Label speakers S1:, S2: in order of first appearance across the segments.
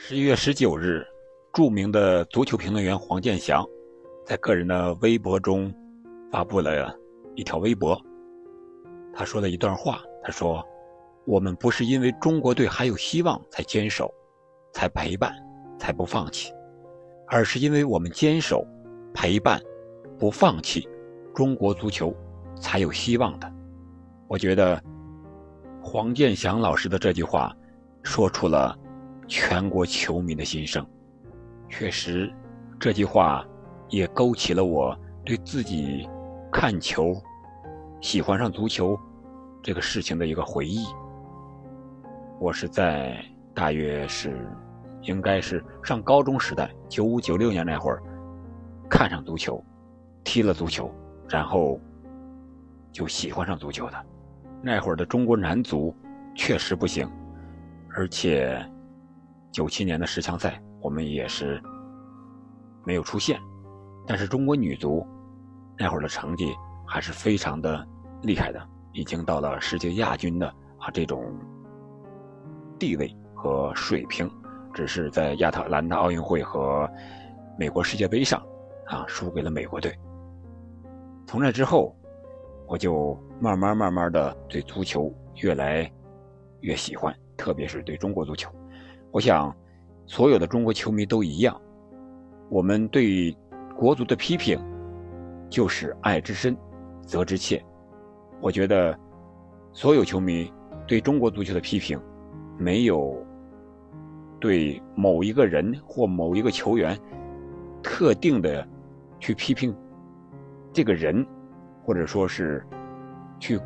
S1: 十一月十九日，著名的足球评论员黄健翔在个人的微博中发布了一条微博。他说了一段话，他说：“我们不是因为中国队还有希望才坚守，才陪伴，才不放弃，而是因为我们坚守、陪伴、不放弃，中国足球才有希望的。”我觉得黄健翔老师的这句话说出了。全国球迷的心声，确实，这句话也勾起了我对自己看球、喜欢上足球这个事情的一个回忆。我是在大约是，应该是上高中时代，九五九六年那会儿，看上足球，踢了足球，然后就喜欢上足球的。那会儿的中国男足确实不行，而且。九七年的十强赛，我们也是没有出现，但是中国女足那会儿的成绩还是非常的厉害的，已经到了世界亚军的啊这种地位和水平，只是在亚特兰大奥运会和美国世界杯上啊输给了美国队。从那之后，我就慢慢慢慢的对足球越来越喜欢，特别是对中国足球。我想，所有的中国球迷都一样。我们对国足的批评，就是爱之深，责之切。我觉得，所有球迷对中国足球的批评，没有对某一个人或某一个球员特定的去批评这个人，或者说是去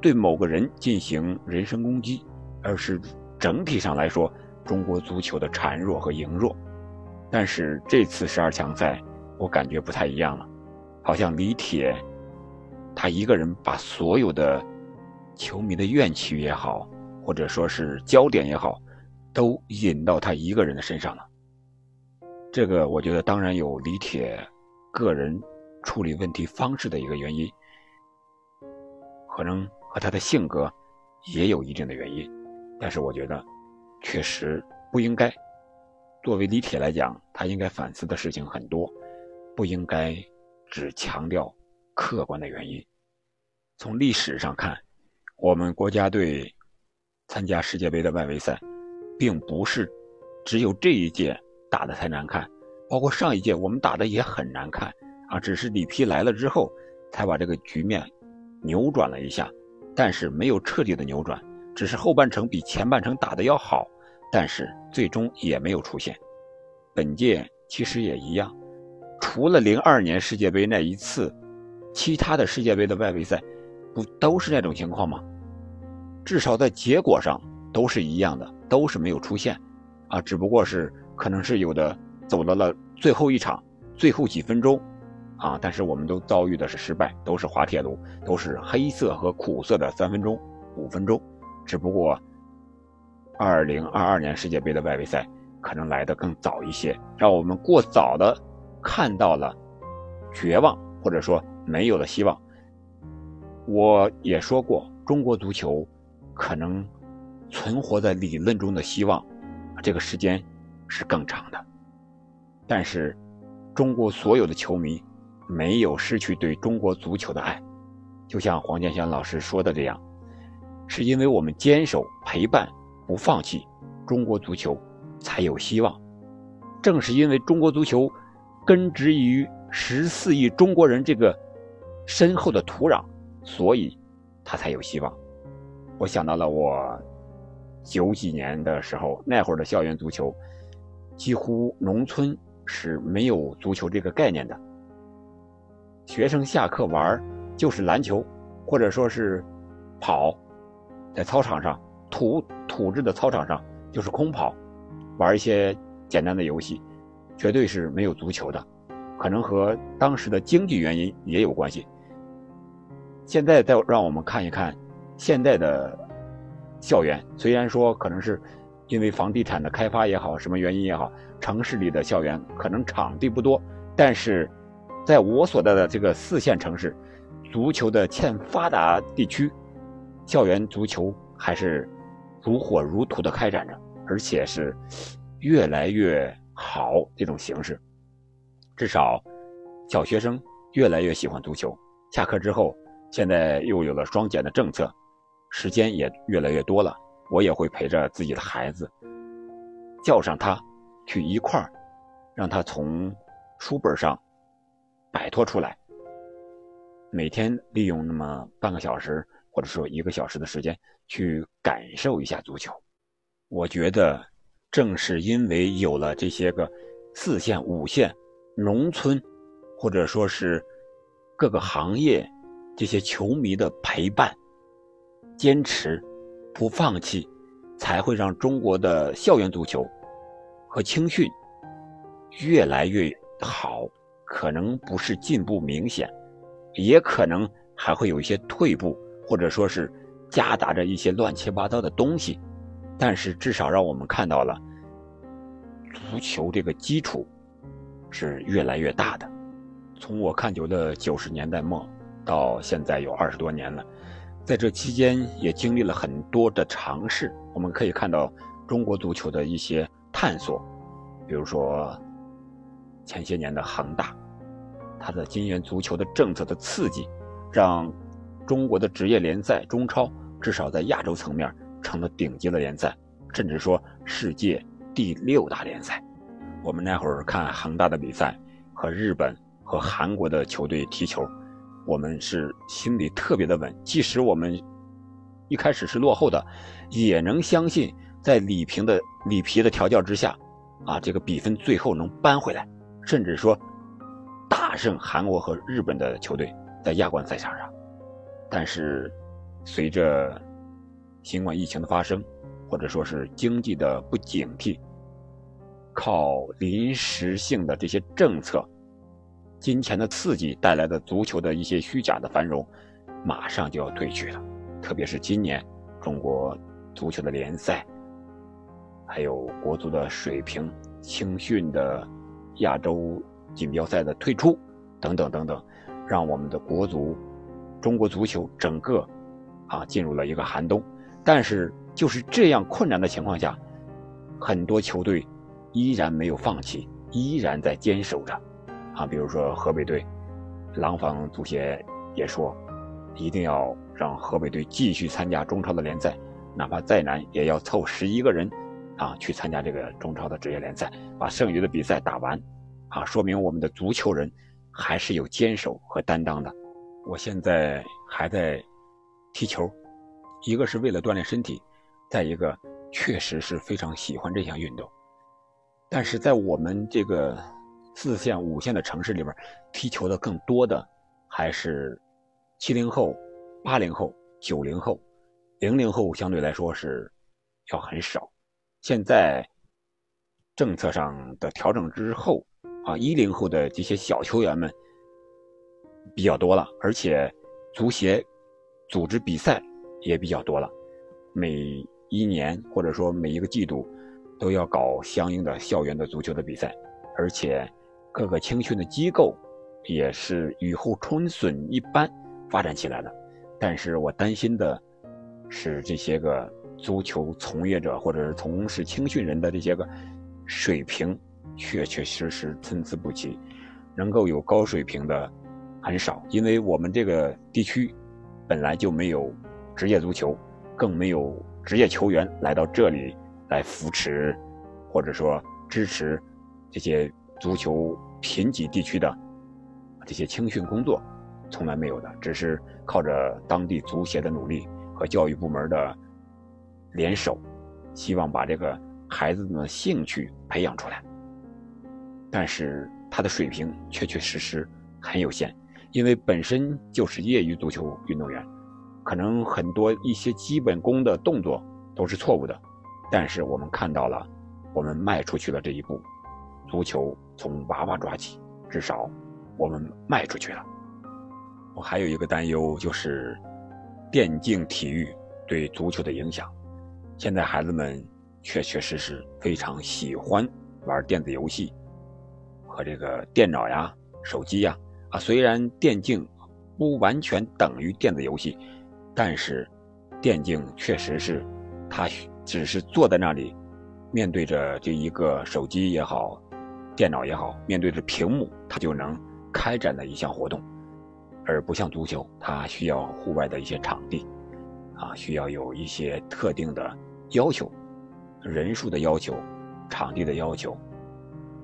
S1: 对某个人进行人身攻击，而是整体上来说。中国足球的孱弱和羸弱，但是这次十二强赛，我感觉不太一样了，好像李铁，他一个人把所有的球迷的怨气也好，或者说是焦点也好，都引到他一个人的身上了。这个我觉得当然有李铁个人处理问题方式的一个原因，可能和他的性格也有一定的原因，但是我觉得。确实不应该。作为李铁来讲，他应该反思的事情很多，不应该只强调客观的原因。从历史上看，我们国家队参加世界杯的外围赛，并不是只有这一届打的才难看，包括上一届我们打的也很难看啊。只是里皮来了之后，才把这个局面扭转了一下，但是没有彻底的扭转。只是后半程比前半程打的要好，但是最终也没有出现。本届其实也一样，除了零二年世界杯那一次，其他的世界杯的外围赛，不都是那种情况吗？至少在结果上都是一样的，都是没有出现，啊，只不过是可能是有的走到了最后一场，最后几分钟，啊，但是我们都遭遇的是失败，都是滑铁卢，都是黑色和苦涩的三分钟、五分钟。只不过，二零二二年世界杯的外围赛可能来得更早一些，让我们过早的看到了绝望，或者说没有了希望。我也说过，中国足球可能存活在理论中的希望，这个时间是更长的。但是，中国所有的球迷没有失去对中国足球的爱，就像黄健翔老师说的这样。是因为我们坚守、陪伴、不放弃，中国足球才有希望。正是因为中国足球根植于十四亿中国人这个深厚的土壤，所以它才有希望。我想到了我九几年的时候，那会儿的校园足球，几乎农村是没有足球这个概念的。学生下课玩就是篮球，或者说是跑。在操场上，土土质的操场上就是空跑，玩一些简单的游戏，绝对是没有足球的。可能和当时的经济原因也有关系。现在再让我们看一看现在的校园，虽然说可能是因为房地产的开发也好，什么原因也好，城市里的校园可能场地不多，但是在我所在的这个四线城市，足球的欠发达地区。校园足球还是如火如荼的开展着，而且是越来越好这种形式，至少小学生越来越喜欢足球。下课之后，现在又有了双减的政策，时间也越来越多了。我也会陪着自己的孩子，叫上他去一块儿，让他从书本上摆脱出来，每天利用那么半个小时或者说一个小时的时间去感受一下足球。我觉得。正是因为有了这些个四线、五线、农村，或者说是各个行业这些球迷的陪伴、坚持、不放弃，才会让中国的校园足球和青训越来越好。可能不是进步明显，也可能还会有一些退步，或者说是夹杂着一些乱七八糟的东西。但是至少让我们看到了，足球这个基础是越来越大的。从我看球的九十年代末到现在有二十多年了，在这期间也经历了很多的尝试。我们可以看到中国足球的一些探索，比如说前些年的恒大，它的金元足球的政策的刺激，让中国的职业联赛中超至少在亚洲层面。成了顶级的联赛，甚至说世界第六大联赛。我们那会儿看恒大的比赛，和日本和韩国的球队踢球，我们是心里特别的稳。即使我们一开始是落后的，也能相信在里平的里皮的调教之下，啊，这个比分最后能扳回来，甚至说大胜韩国和日本的球队在亚冠赛场上。但是随着新冠疫情的发生，或者说是经济的不警惕，靠临时性的这些政策、金钱的刺激带来的足球的一些虚假的繁荣，马上就要退去了。特别是今年，中国足球的联赛，还有国足的水平、青训的亚洲锦标赛的退出，等等等等，让我们的国足、中国足球整个啊进入了一个寒冬。但是就是这样困难的情况下，很多球队依然没有放弃，依然在坚守着。啊，比如说河北队，廊坊足协也说，一定要让河北队继续参加中超的联赛，哪怕再难也要凑十一个人，啊，去参加这个中超的职业联赛，把剩余的比赛打完。啊，说明我们的足球人还是有坚守和担当的。我现在还在踢球。一个是为了锻炼身体，再一个确实是非常喜欢这项运动。但是在我们这个四线、五线的城市里边，踢球的更多的还是七零后、八零后、九零后，零零后相对来说是要很少。现在政策上的调整之后，啊，一零后的这些小球员们比较多了，而且足协组织比赛。也比较多了，每一年或者说每一个季度，都要搞相应的校园的足球的比赛，而且各个青训的机构也是雨后春笋一般发展起来的。但是我担心的是这些个足球从业者或者是从事青训人的这些个水平确确实实参差不齐，能够有高水平的很少，因为我们这个地区本来就没有。职业足球，更没有职业球员来到这里来扶持，或者说支持这些足球贫瘠地区的这些青训工作，从来没有的，只是靠着当地足协的努力和教育部门的联手，希望把这个孩子们的兴趣培养出来。但是他的水平确确实实很有限，因为本身就是业余足球运动员。可能很多一些基本功的动作都是错误的，但是我们看到了，我们迈出去了这一步，足球从娃娃抓起，至少我们迈出去了。我还有一个担忧就是电竞体育对足球的影响。现在孩子们确确实实非常喜欢玩电子游戏和这个电脑呀、手机呀啊，虽然电竞不完全等于电子游戏。但是，电竞确实是，他只是坐在那里，面对着这一个手机也好，电脑也好，面对着屏幕，他就能开展的一项活动，而不像足球，它需要户外的一些场地，啊，需要有一些特定的要求，人数的要求，场地的要求，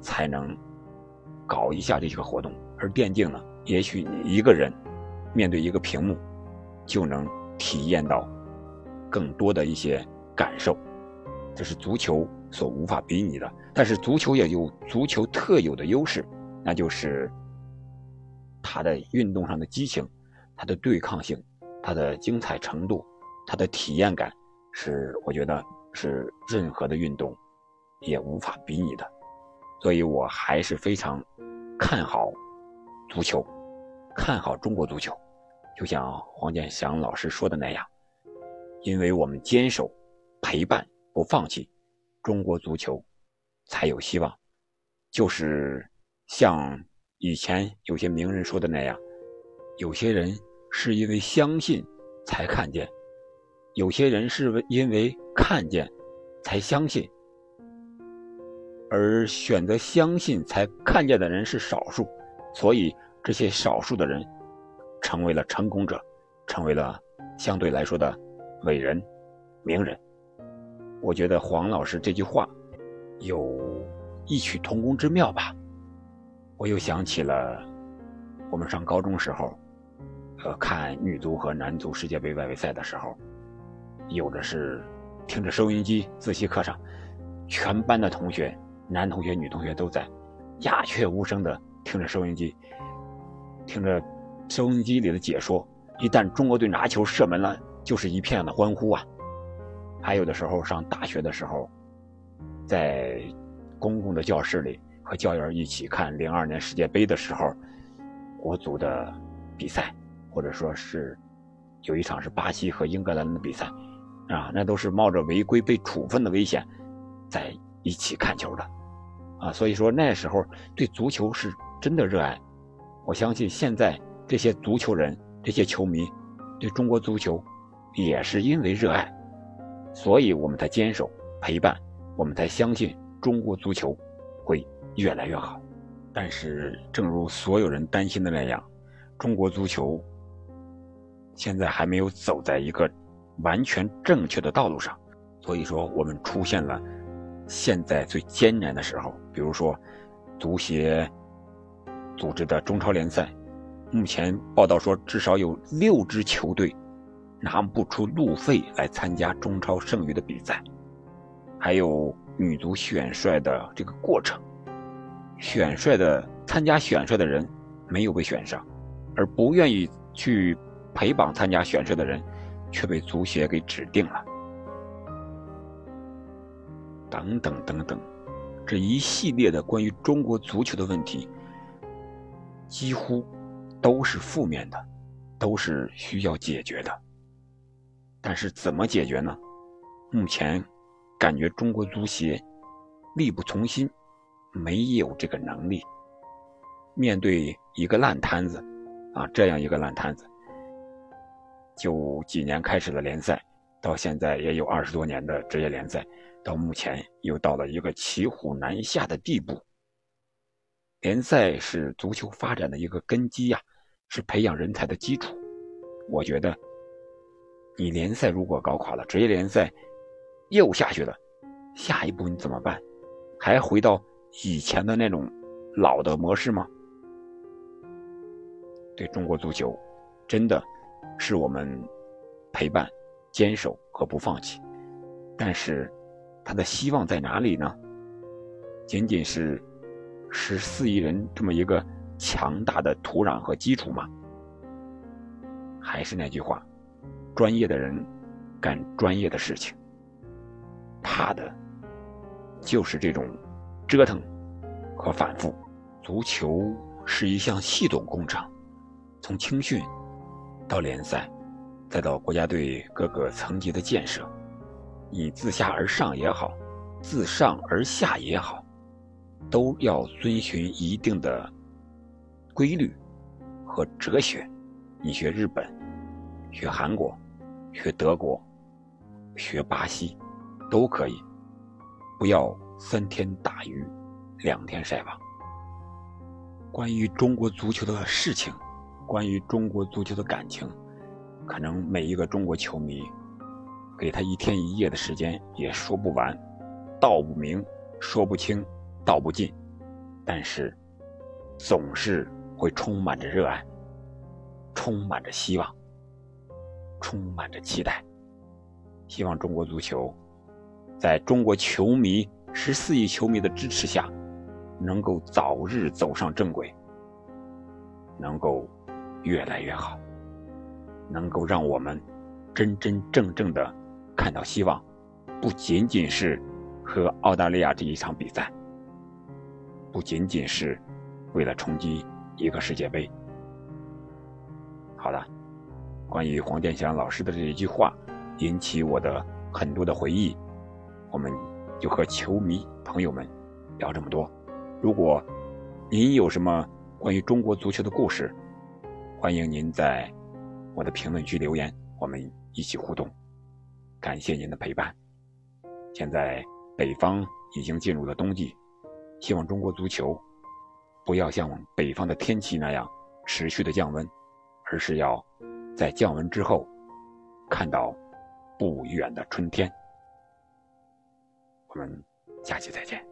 S1: 才能搞一下这些个活动。而电竞呢，也许你一个人面对一个屏幕，就能体验到更多的一些感受，这是足球所无法比拟的。但是足球也有足球特有的优势，那就是它的运动上的激情、它的对抗性、它的精彩程度、它的体验感，是我觉得是任何的运动也无法比拟的。所以我还是非常看好足球，看好中国足球。就像黄健翔老师说的那样，因为我们坚守、陪伴、不放弃，中国足球才有希望。就是像以前有些名人说的那样，有些人是因为相信才看见，有些人是因为看见才相信，而选择相信才看见的人是少数，所以这些少数的人。成为了成功者，成为了相对来说的伟人、名人。我觉得黄老师这句话有异曲同工之妙吧。我又想起了我们上高中时候，呃，看女足和男足世界杯外围赛的时候，有的是听着收音机，自习课上，全班的同学，男同学、女同学都在鸦雀无声的听着收音机，听着。收音机里的解说，一旦中国队拿球射门了，就是一片的欢呼啊！还有的时候上大学的时候，在公共的教室里和教员一起看零二年世界杯的时候，国足的比赛，或者说是有一场是巴西和英格兰的比赛，啊，那都是冒着违规被处分的危险在一起看球的，啊，所以说那时候对足球是真的热爱。我相信现在。这些足球人、这些球迷，对中国足球也是因为热爱，所以我们才坚守、陪伴，我们才相信中国足球会越来越好。但是，正如所有人担心的那样，中国足球现在还没有走在一个完全正确的道路上。所以说，我们出现了现在最艰难的时候。比如说，足协组织的中超联赛。目前报道说，至少有六支球队拿不出路费来参加中超剩余的比赛，还有女足选帅的这个过程，选帅的参加选帅的人没有被选上，而不愿意去陪绑参加选帅的人却被足协给指定了，等等等等，这一系列的关于中国足球的问题，几乎。都是负面的，都是需要解决的。但是怎么解决呢？目前感觉中国足协力不从心，没有这个能力。面对一个烂摊子，啊，这样一个烂摊子，就几年开始的联赛，到现在也有二十多年的职业联赛，到目前又到了一个骑虎难下的地步。联赛是足球发展的一个根基呀。是培养人才的基础，我觉得，你联赛如果搞垮了，职业联赛又下去了，下一步你怎么办？还回到以前的那种老的模式吗？对中国足球，真的是我们陪伴、坚守和不放弃，但是他的希望在哪里呢？仅仅是十四亿人这么一个。强大的土壤和基础吗，还是那句话，专业的人干专业的事情，怕的就是这种折腾和反复。足球是一项系统工程，从青训到联赛，再到国家队各个层级的建设，你自下而上也好，自上而下也好，都要遵循一定的。规律和哲学，你学日本，学韩国，学德国，学巴西，都可以。不要三天打鱼两天晒网。关于中国足球的事情，关于中国足球的感情，可能每一个中国球迷给他一天一夜的时间也说不完，道不明，说不清，道不尽，但是总是会充满着热爱，充满着希望，充满着期待。希望中国足球在中国球迷十四亿球迷的支持下，能够早日走上正轨，能够越来越好，能够让我们真真正正的看到希望，不仅仅是和澳大利亚这一场比赛，不仅仅是为了冲击一个世界杯。好了，关于黄健翔老师的这一句话。引起我的很多的回忆，我们就和球迷朋友们聊这么多。如果您有什么关于中国足球的故事，欢迎您在我的评论区留言，我们一起互动。感谢您的陪伴。现在北方已经进入了冬季，希望中国足球不要像北方的天气那样持续的降温，而是要在降温之后看到。不远的春天，我们下期再见。